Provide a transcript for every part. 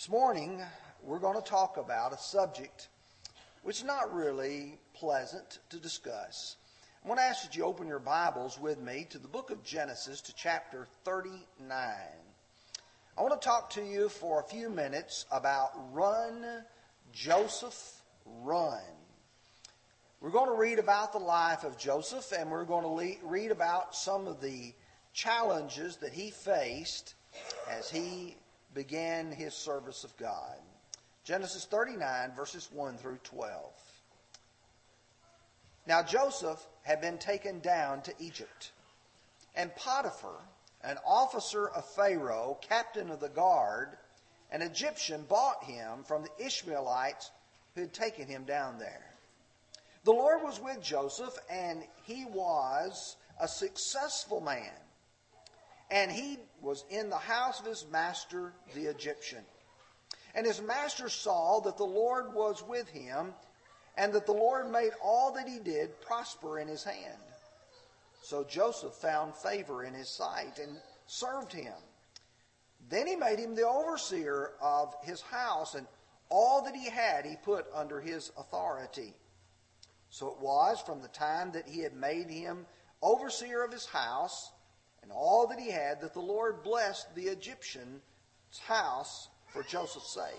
This morning, we're going to talk about a subject which is not really pleasant to discuss. I want to ask that you open your Bibles with me to the book of Genesis to chapter 39. I want to talk to you for a few minutes about Run, Joseph, Run. We're going to read about the life of Joseph and we're going to read about some of the challenges that he faced as he began his service of God. Genesis 39, verses 1 through 12. Now Joseph had been taken down to Egypt, and Potiphar, an officer of Pharaoh, captain of the guard, an Egyptian, bought him from the Ishmaelites who had taken him down there. The Lord was with Joseph, and he was a successful man and he was in the house of his master, the Egyptian. And his master saw that the Lord was with him, and that the Lord made all that he did prosper in his hand. So Joseph found favor in his sight and served him. Then he made him the overseer of his house, and all that he had he put under his authority. So it was from the time that he had made him overseer of his house and all that he had, that the Lord blessed the Egyptian's house for Joseph's sake.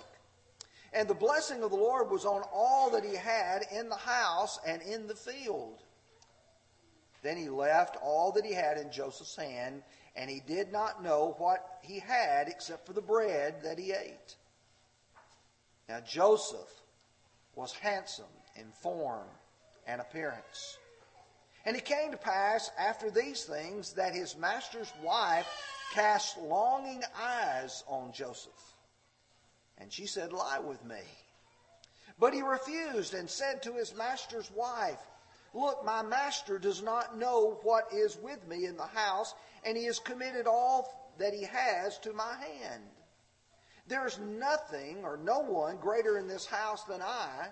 And the blessing of the Lord was on all that he had in the house and in the field. Then he left all that he had in Joseph's hand, and he did not know what he had except for the bread that he ate. Now Joseph was handsome in form and appearance. And it came to pass after these things that his master's wife cast longing eyes on Joseph. And she said, Lie with me. But he refused and said to his master's wife, Look, my master does not know what is with me in the house, and he has committed all that he has to my hand. There is nothing or no one greater in this house than I,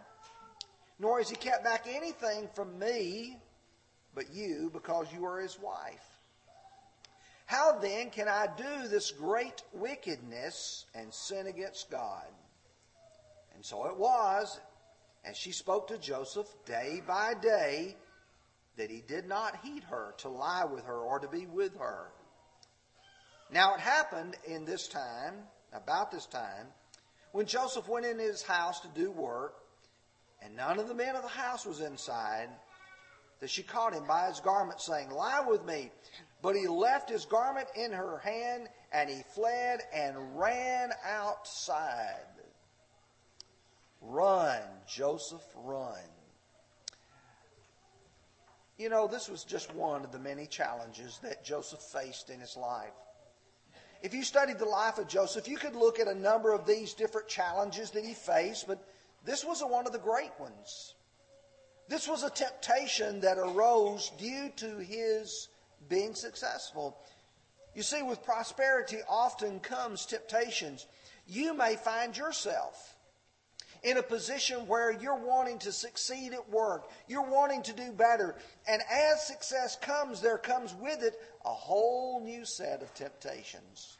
nor has he kept back anything from me but you because you are his wife. How then can I do this great wickedness and sin against God? And so it was, as she spoke to Joseph day by day, that he did not heed her to lie with her or to be with her. Now it happened in this time, about this time, when Joseph went in his house to do work, and none of the men of the house was inside, that she caught him by his garment, saying, Lie with me. But he left his garment in her hand, and he fled and ran outside. Run, Joseph, run. You know, this was just one of the many challenges that Joseph faced in his life. If you studied the life of Joseph, you could look at a number of these different challenges that he faced, but this was one of the great ones. This was a temptation that arose due to his being successful. You see, with prosperity often comes temptations. You may find yourself in a position where you're wanting to succeed at work, you're wanting to do better, and as success comes, there comes with it a whole new set of temptations.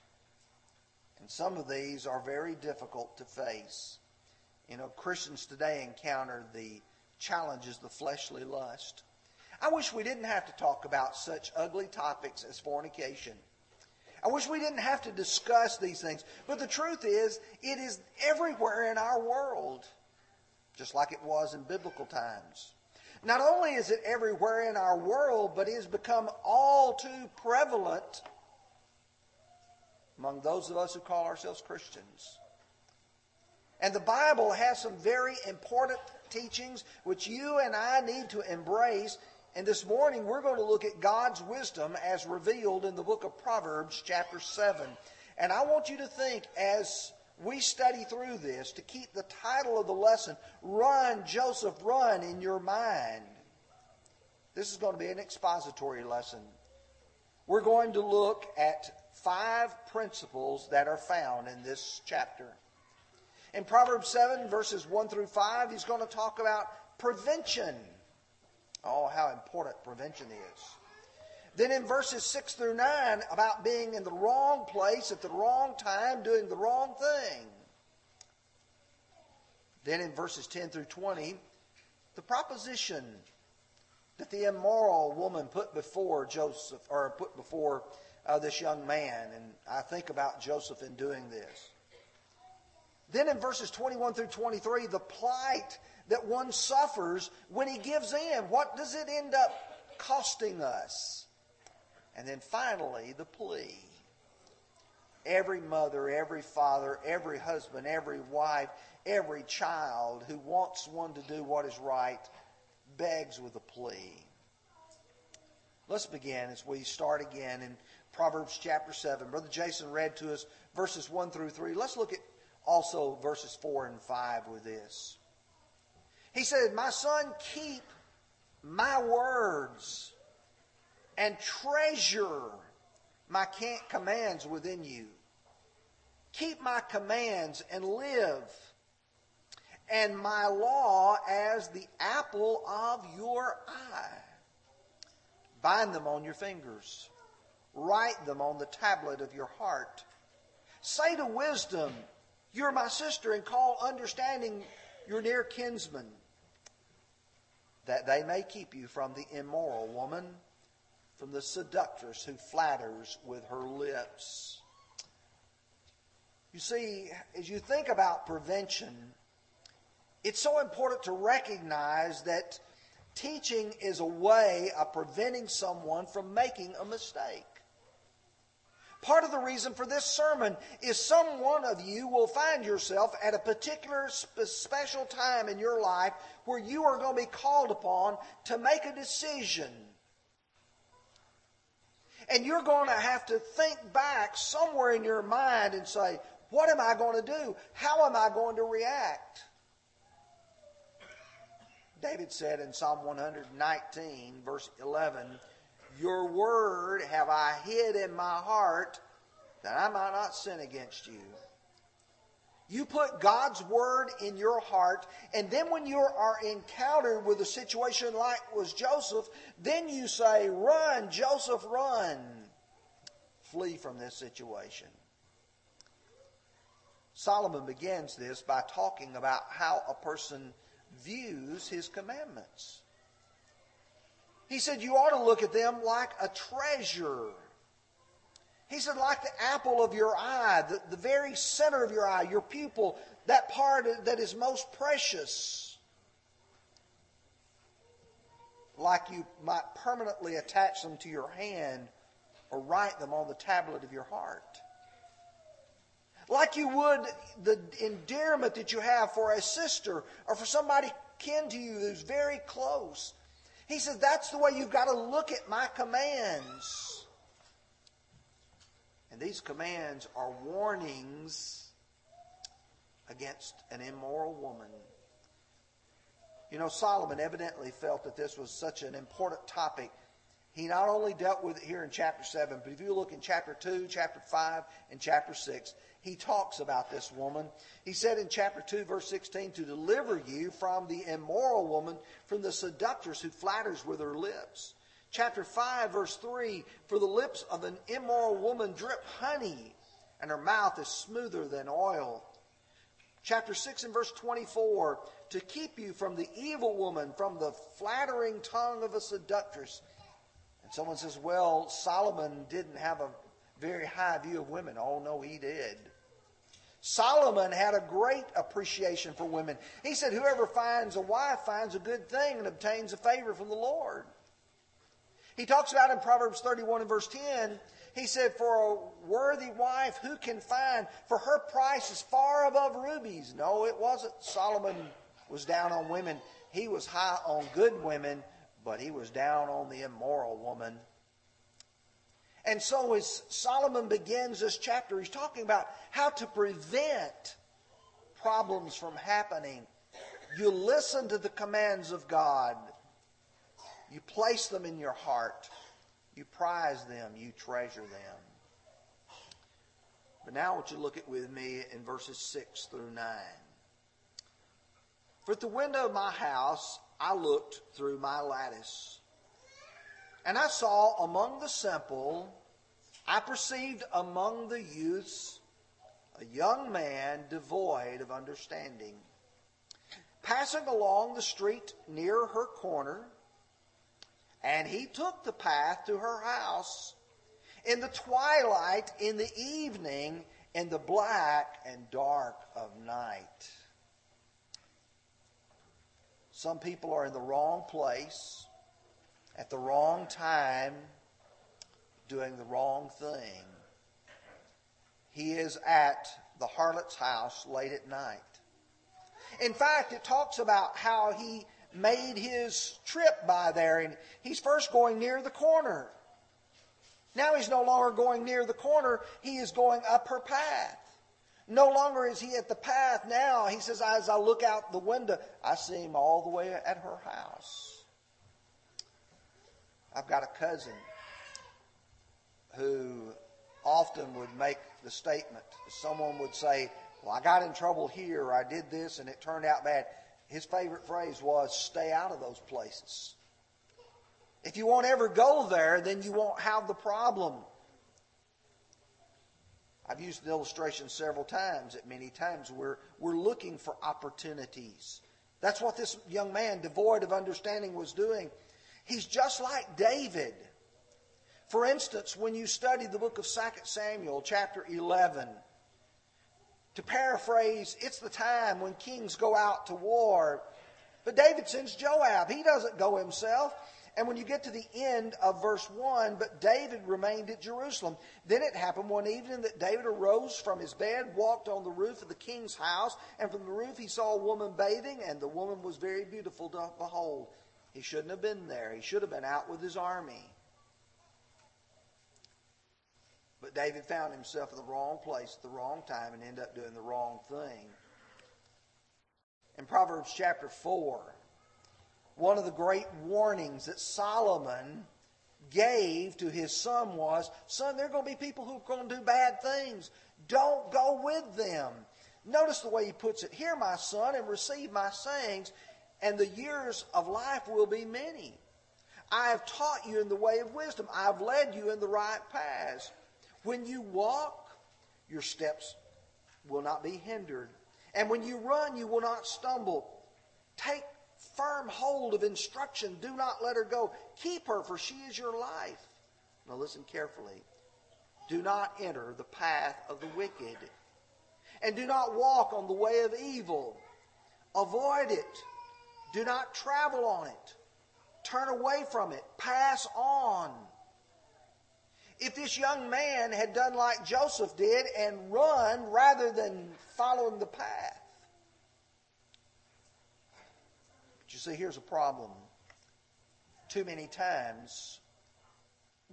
And some of these are very difficult to face. You know, Christians today encounter the challenges the fleshly lust. I wish we didn't have to talk about such ugly topics as fornication. I wish we didn't have to discuss these things. But the truth is, it is everywhere in our world, just like it was in biblical times. Not only is it everywhere in our world, but it has become all too prevalent among those of us who call ourselves Christians. And the Bible has some very important teachings which you and I need to embrace. And this morning we're going to look at God's wisdom as revealed in the book of Proverbs, chapter 7. And I want you to think as we study through this to keep the title of the lesson, Run, Joseph, Run, in your mind. This is going to be an expository lesson. We're going to look at five principles that are found in this chapter. In Proverbs 7, verses 1 through 5, he's going to talk about prevention. Oh, how important prevention is. Then in verses 6 through 9, about being in the wrong place at the wrong time, doing the wrong thing. Then in verses 10 through 20, the proposition that the immoral woman put before Joseph, or put before uh, this young man. And I think about Joseph in doing this. Then in verses 21 through 23, the plight that one suffers when he gives in. What does it end up costing us? And then finally, the plea. Every mother, every father, every husband, every wife, every child who wants one to do what is right begs with a plea. Let's begin as we start again in Proverbs chapter 7. Brother Jason read to us verses 1 through 3. Let's look at also verses 4 and 5 with this. He said, My son, keep my words and treasure my commands within you. Keep my commands and live, and my law as the apple of your eye. Bind them on your fingers, write them on the tablet of your heart. Say to wisdom, You're my sister, and call understanding your near kinsman, that they may keep you from the immoral woman, from the seductress who flatters with her lips. You see, as you think about prevention, it's so important to recognize that teaching is a way of preventing someone from making a mistake. Part of the reason for this sermon is some one of you will find yourself at a particular special time in your life where you are going to be called upon to make a decision. And you're going to have to think back somewhere in your mind and say, what am I going to do? How am I going to react? David said in Psalm 119, verse 11, Your word have I hid in my heart that I might not sin against you. You put God's word in your heart, and then when you are encountered with a situation like was Joseph, then you say, Run, Joseph, run. Flee from this situation. Solomon begins this by talking about how a person views his commandments. He said, You ought to look at them like a treasure. He said, like the apple of your eye, the, the very center of your eye, your pupil, that part that is most precious. Like you might permanently attach them to your hand or write them on the tablet of your heart like you would the endearment that you have for a sister or for somebody kin to you who's very close. He says that's the way you've got to look at my commands. And these commands are warnings against an immoral woman. You know, Solomon evidently felt that this was such an important topic he not only dealt with it here in chapter 7, but if you look in chapter 2, chapter 5, and chapter 6, he talks about this woman. He said in chapter 2, verse 16, to deliver you from the immoral woman, from the seductress who flatters with her lips. Chapter 5, verse 3, for the lips of an immoral woman drip honey, and her mouth is smoother than oil. Chapter 6 and verse 24, to keep you from the evil woman, from the flattering tongue of a seductress and someone says, well, Solomon didn't have a very high view of women. Oh, no, he did. Solomon had a great appreciation for women. He said, Whoever finds a wife finds a good thing and obtains a favor from the Lord. He talks about in Proverbs 31 and verse 10, he said, For a worthy wife, who can find? For her price is far above rubies. No, it wasn't. Solomon was down on women. He was high on good women but he was down on the immoral woman. And so as Solomon begins this chapter, he's talking about how to prevent problems from happening. You listen to the commands of God. You place them in your heart. You prize them. You treasure them. But now want you look at with me in verses 6 through 9. For at the window of my house I looked through my lattice. And I saw among the simple, I perceived among the youths a young man devoid of understanding. passing along the street near her corner, and he took the path to her house in the twilight, in the evening, in the black and dark of night. Some people are in the wrong place at the wrong time doing the wrong thing. He is at the harlot's house late at night. In fact, it talks about how he made his trip by there, and he's first going near the corner. Now he's no longer going near the corner, he is going up her path. No longer is he at the path now. He says, as I look out the window, I see him all the way at her house. I've got a cousin who often would make the statement. Someone would say, Well, I got in trouble here, I did this, and it turned out bad. His favorite phrase was, Stay out of those places. If you won't ever go there, then you won't have the problem. I've used the illustration several times. At many times, we're, we're looking for opportunities. That's what this young man, devoid of understanding, was doing. He's just like David. For instance, when you study the book of 2 Samuel, chapter 11, to paraphrase, it's the time when kings go out to war. But David sends Joab. He doesn't go himself. And when you get to the end of verse 1, but David remained at Jerusalem. Then it happened one evening that David arose from his bed, walked on the roof of the king's house, and from the roof he saw a woman bathing, and the woman was very beautiful to behold. He shouldn't have been there. He should have been out with his army. But David found himself in the wrong place at the wrong time and ended up doing the wrong thing. In Proverbs chapter 4, one of the great warnings that Solomon gave to his son was Son, there are going to be people who are going to do bad things. Don't go with them. Notice the way he puts it Hear, my son, and receive my sayings, and the years of life will be many. I have taught you in the way of wisdom, I have led you in the right paths. When you walk, your steps will not be hindered. And when you run, you will not stumble. Take firm hold of instruction. Do not let her go. Keep her, for she is your life. Now listen carefully. Do not enter the path of the wicked, and do not walk on the way of evil. Avoid it. Do not travel on it. Turn away from it. Pass on. If this young man had done like Joseph did and run rather than following the path. But you see, here's a problem. Too many times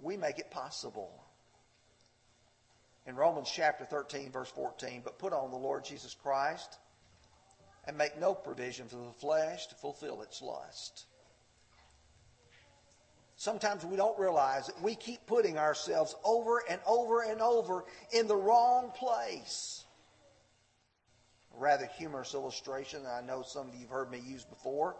we make it possible. In Romans chapter 13, verse 14, but put on the Lord Jesus Christ and make no provision for the flesh to fulfill its lust. Sometimes we don't realize that we keep putting ourselves over and over and over in the wrong place. A rather humorous illustration that I know some of you have heard me use before.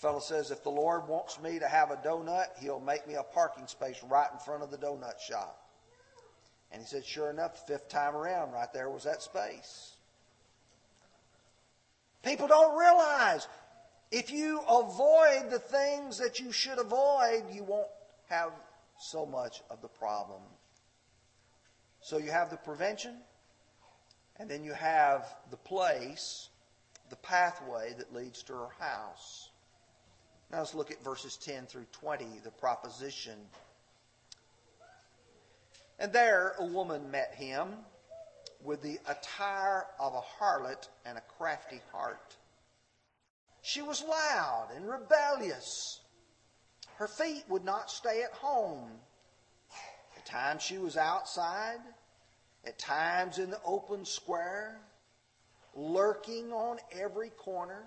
Fellow says, if the Lord wants me to have a donut, he'll make me a parking space right in front of the donut shop. And he said, sure enough, the fifth time around, right there was that space. People don't realize if you avoid the things that you should avoid, you won't have so much of the problem. So you have the prevention, and then you have the place, the pathway that leads to her house. Now let's look at verses 10 through 20, the proposition. And there a woman met him with the attire of a harlot and a crafty heart. She was loud and rebellious. Her feet would not stay at home. At times she was outside, at times in the open square, lurking on every corner.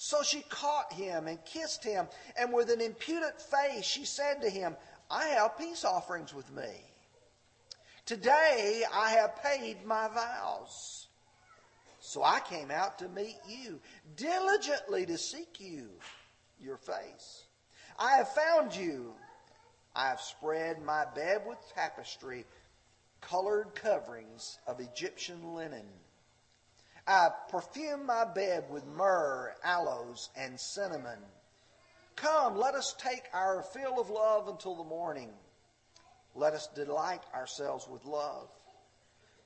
So she caught him and kissed him, and with an impudent face she said to him, I have peace offerings with me. Today I have paid my vows. So I came out to meet you, diligently to seek you, your face. I have found you. I have spread my bed with tapestry, colored coverings of Egyptian linen. I perfume my bed with myrrh, aloes, and cinnamon. Come, let us take our fill of love until the morning. Let us delight ourselves with love.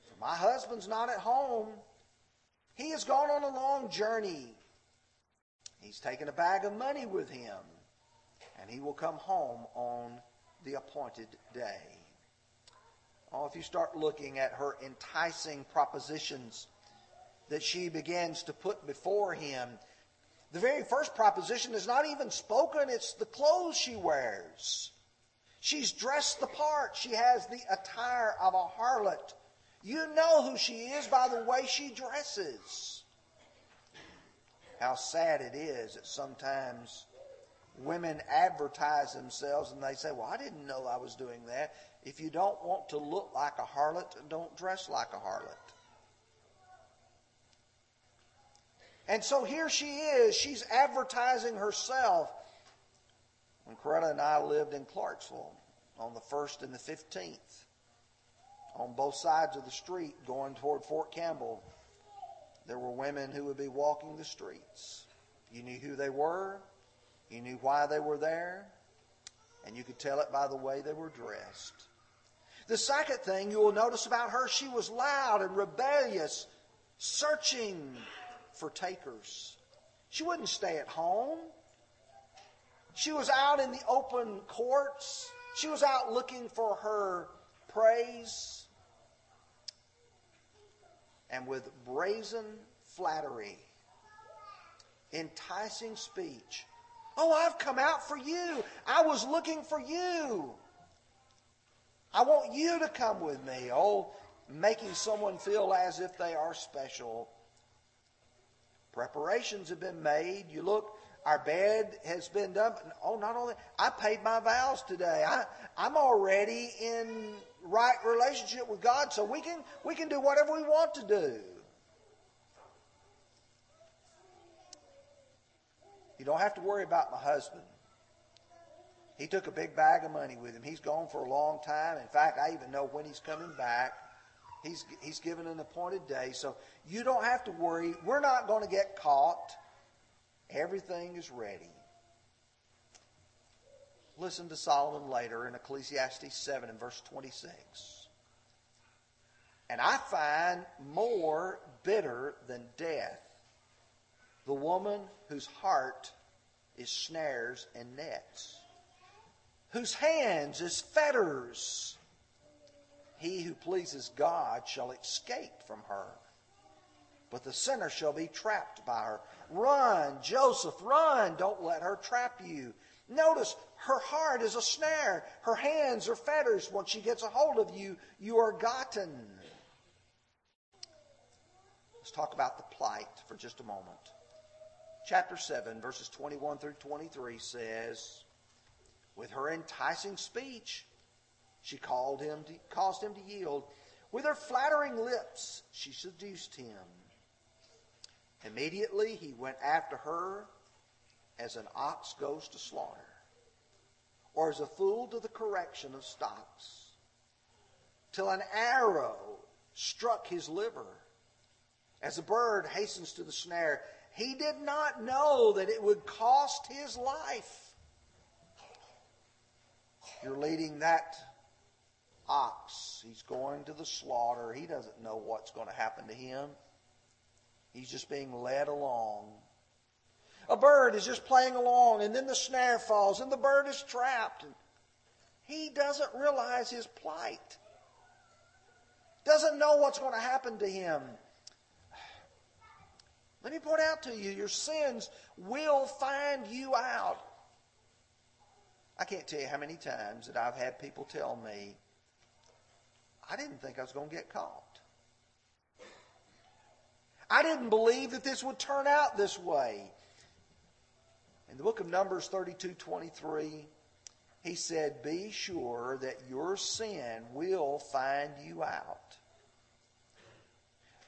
For my husband's not at home. He has gone on a long journey. He's taken a bag of money with him, and he will come home on the appointed day. Oh, if you start looking at her enticing propositions that she begins to put before him, the very first proposition is not even spoken, it's the clothes she wears. She's dressed the part. She has the attire of a harlot. You know who she is by the way she dresses. How sad it is that sometimes women advertise themselves and they say, Well, I didn't know I was doing that. If you don't want to look like a harlot, don't dress like a harlot. And so here she is. She's advertising herself. When Coretta and I lived in Clarksville on the 1st and the 15th, on both sides of the street going toward Fort Campbell, there were women who would be walking the streets. You knew who they were, you knew why they were there, and you could tell it by the way they were dressed. The second thing you will notice about her, she was loud and rebellious, searching for takers. She wouldn't stay at home. She was out in the open courts. She was out looking for her praise. And with brazen flattery, enticing speech. Oh, I've come out for you. I was looking for you. I want you to come with me. Oh, making someone feel as if they are special. Preparations have been made. You look, our bed has been done. Oh, not only, I paid my vows today. I, I'm already in right relationship with God, so we can, we can do whatever we want to do. You don't have to worry about my husband. He took a big bag of money with him. He's gone for a long time. In fact, I even know when he's coming back. He's, he's given an appointed day. So you don't have to worry. We're not going to get caught. Everything is ready. Listen to Solomon later in Ecclesiastes 7 and verse 26. And I find more bitter than death the woman whose heart is snares and nets whose hands is fetters. He who pleases God shall escape from her, but the sinner shall be trapped by her. Run, Joseph, run. Don't let her trap you. Notice her heart is a snare. Her hands are fetters. Once she gets a hold of you, you are gotten. Let's talk about the plight for just a moment. Chapter 7, verses 21 through 23 says, with her enticing speech, she called him to, caused him to yield. With her flattering lips, she seduced him. Immediately he went after her as an ox goes to slaughter, or as a fool to the correction of stocks, till an arrow struck his liver. As a bird hastens to the snare, he did not know that it would cost his life. You're leading that ox. He's going to the slaughter. He doesn't know what's going to happen to him. He's just being led along. A bird is just playing along, and then the snare falls, and the bird is trapped. He doesn't realize his plight. Doesn't know what's going to happen to him. Let me point out to you your sins will find you out. I can't tell you how many times that I've had people tell me, I didn't think I was going to get caught. I didn't believe that this would turn out this way. In the book of Numbers 32 23, he said, Be sure that your sin will find you out.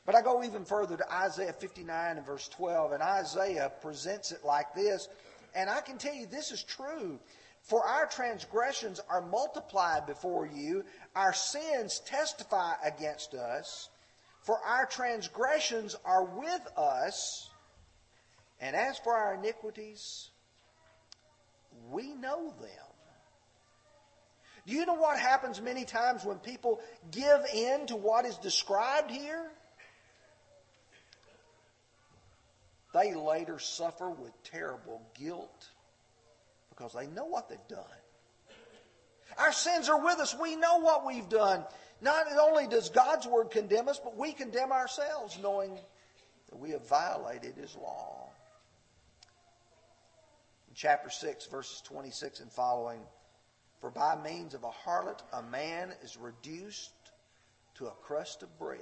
But I go even further to Isaiah 59 and verse 12, and Isaiah presents it like this. And I can tell you this is true. For our transgressions are multiplied before you, our sins testify against us. For our transgressions are with us, and as for our iniquities, we know them. Do you know what happens many times when people give in to what is described here? They later suffer with terrible guilt because they know what they've done. Our sins are with us. We know what we've done. Not only does God's word condemn us, but we condemn ourselves knowing that we have violated his law. In chapter 6, verses 26 and following, for by means of a harlot a man is reduced to a crust of bread,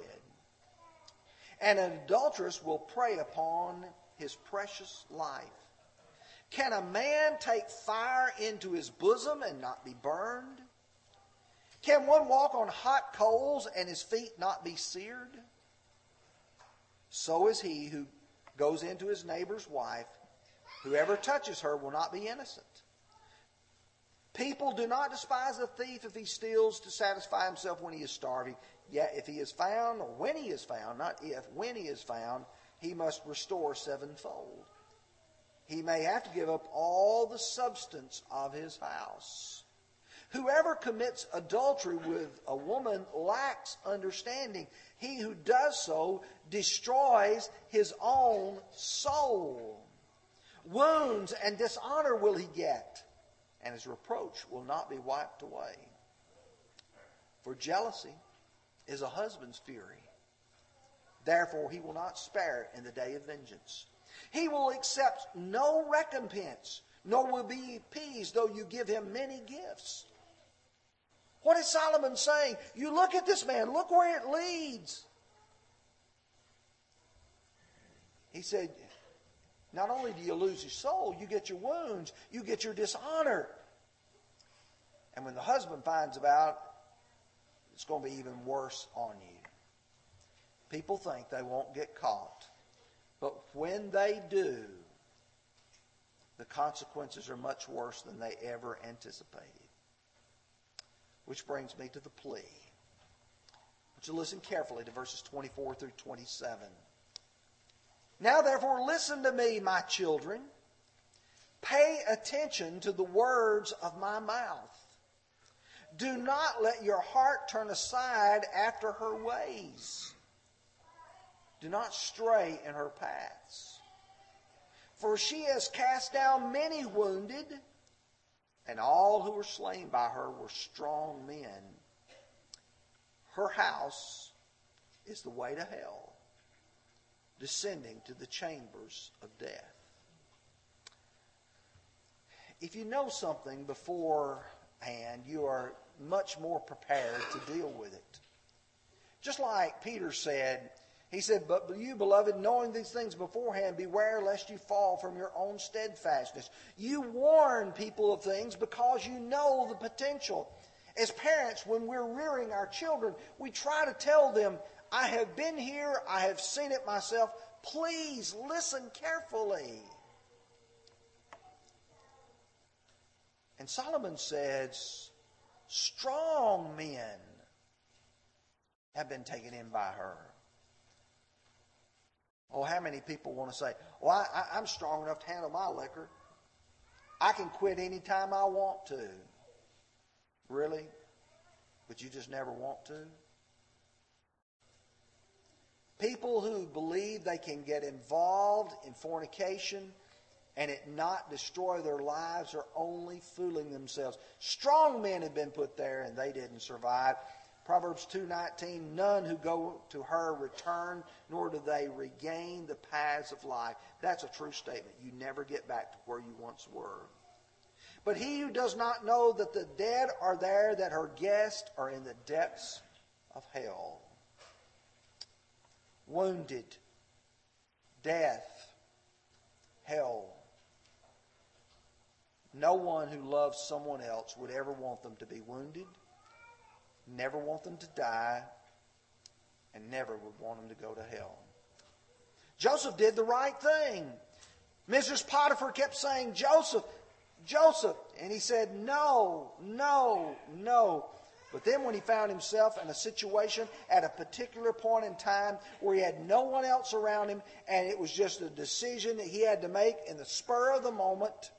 and an adulteress will prey upon his precious life. Can a man take fire into his bosom and not be burned? Can one walk on hot coals and his feet not be seared? So is he who goes into his neighbor's wife. Whoever touches her will not be innocent. People do not despise a thief if he steals to satisfy himself when he is starving. Yet if he is found, or when he is found, not if, when he is found, he must restore sevenfold. He may have to give up all the substance of his house. Whoever commits adultery with a woman lacks understanding. He who does so destroys his own soul. Wounds and dishonor will he get, and his reproach will not be wiped away. For jealousy is a husband's fury. Therefore, he will not spare in the day of vengeance. He will accept no recompense, nor will be appeased, though you give him many gifts. What is Solomon saying? You look at this man, look where it leads. He said, not only do you lose your soul, you get your wounds, you get your dishonor. And when the husband finds out, it's going to be even worse on you. People think they won't get caught. But when they do, the consequences are much worse than they ever anticipated. Which brings me to the plea. Would you listen carefully to verses 24 through 27? Now, therefore, listen to me, my children. Pay attention to the words of my mouth. Do not let your heart turn aside after her ways. Do not stray in her paths. For she has cast down many wounded and all who were slain by her were strong men. Her house is the way to hell, descending to the chambers of death. If you know something beforehand, you are much more prepared to deal with it. Just like Peter said, he said, But you, beloved, knowing these things beforehand, beware lest you fall from your own steadfastness. You warn people of things because you know the potential. As parents, when we're rearing our children, we try to tell them, I have been here, I have seen it myself. Please listen carefully. And Solomon says, strong men have been taken in by her. Oh, how many people want to say, well, I, am strong enough to handle my liquor. I can quit anytime I want to. Really? But you just never want to? People who believe they can get involved in fornication and it not destroy their lives are only fooling themselves. Strong men have been put there and they didn't survive. Proverbs 2:19 None who go to her return nor do they regain the paths of life. That's a true statement. You never get back to where you once were. But he who does not know that the dead are there that her guests are in the depths of hell. Wounded, death, hell. No one who loves someone else would ever want them to be wounded never want them to die, and never would want them to go to hell. Joseph did the right thing. Mrs. Potiphar kept saying, Joseph, Joseph. And he said, No, no, no. But then when he found himself in a situation at a particular point in time where he had no one else around him and it was just a decision that he had to make in the spur of the moment,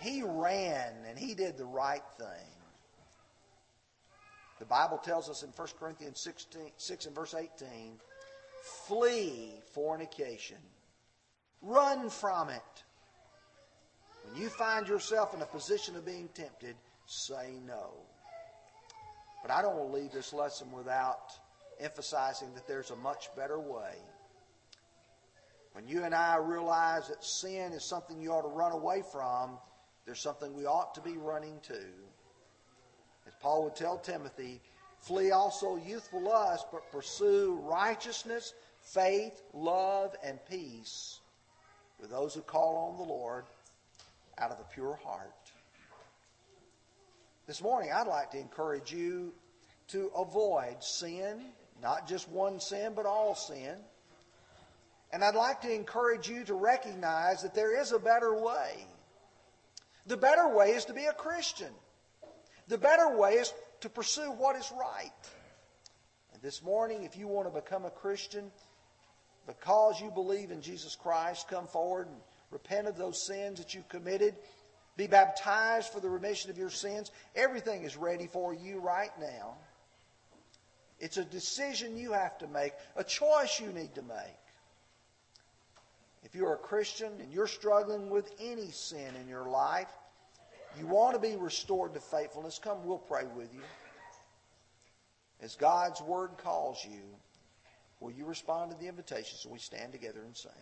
he ran and he did the right thing. The Bible tells us in 1 Corinthians 16, 6 and verse 18 flee fornication, run from it. When you find yourself in a position of being tempted, say no. But I don't want to leave this lesson without emphasizing that there's a much better way. When you and I realize that sin is something you ought to run away from, there's something we ought to be running to. Paul would tell Timothy, flee also youthful lust, but pursue righteousness, faith, love, and peace with those who call on the Lord out of a pure heart. This morning, I'd like to encourage you to avoid sin, not just one sin, but all sin. And I'd like to encourage you to recognize that there is a better way. The better way is to be a Christian. The better way is to pursue what is right. And this morning, if you want to become a Christian, because you believe in Jesus Christ, come forward and repent of those sins that you've committed be baptized for the remission of your sins. Everything is ready for you right now. It's a decision you have to make, a choice you need to make. If you're a Christian and you're struggling with any sin in your life, you want to be restored to faithfulness, come, we'll pray with you. As God's word calls you, will you respond to the invitation so we stand together and sing?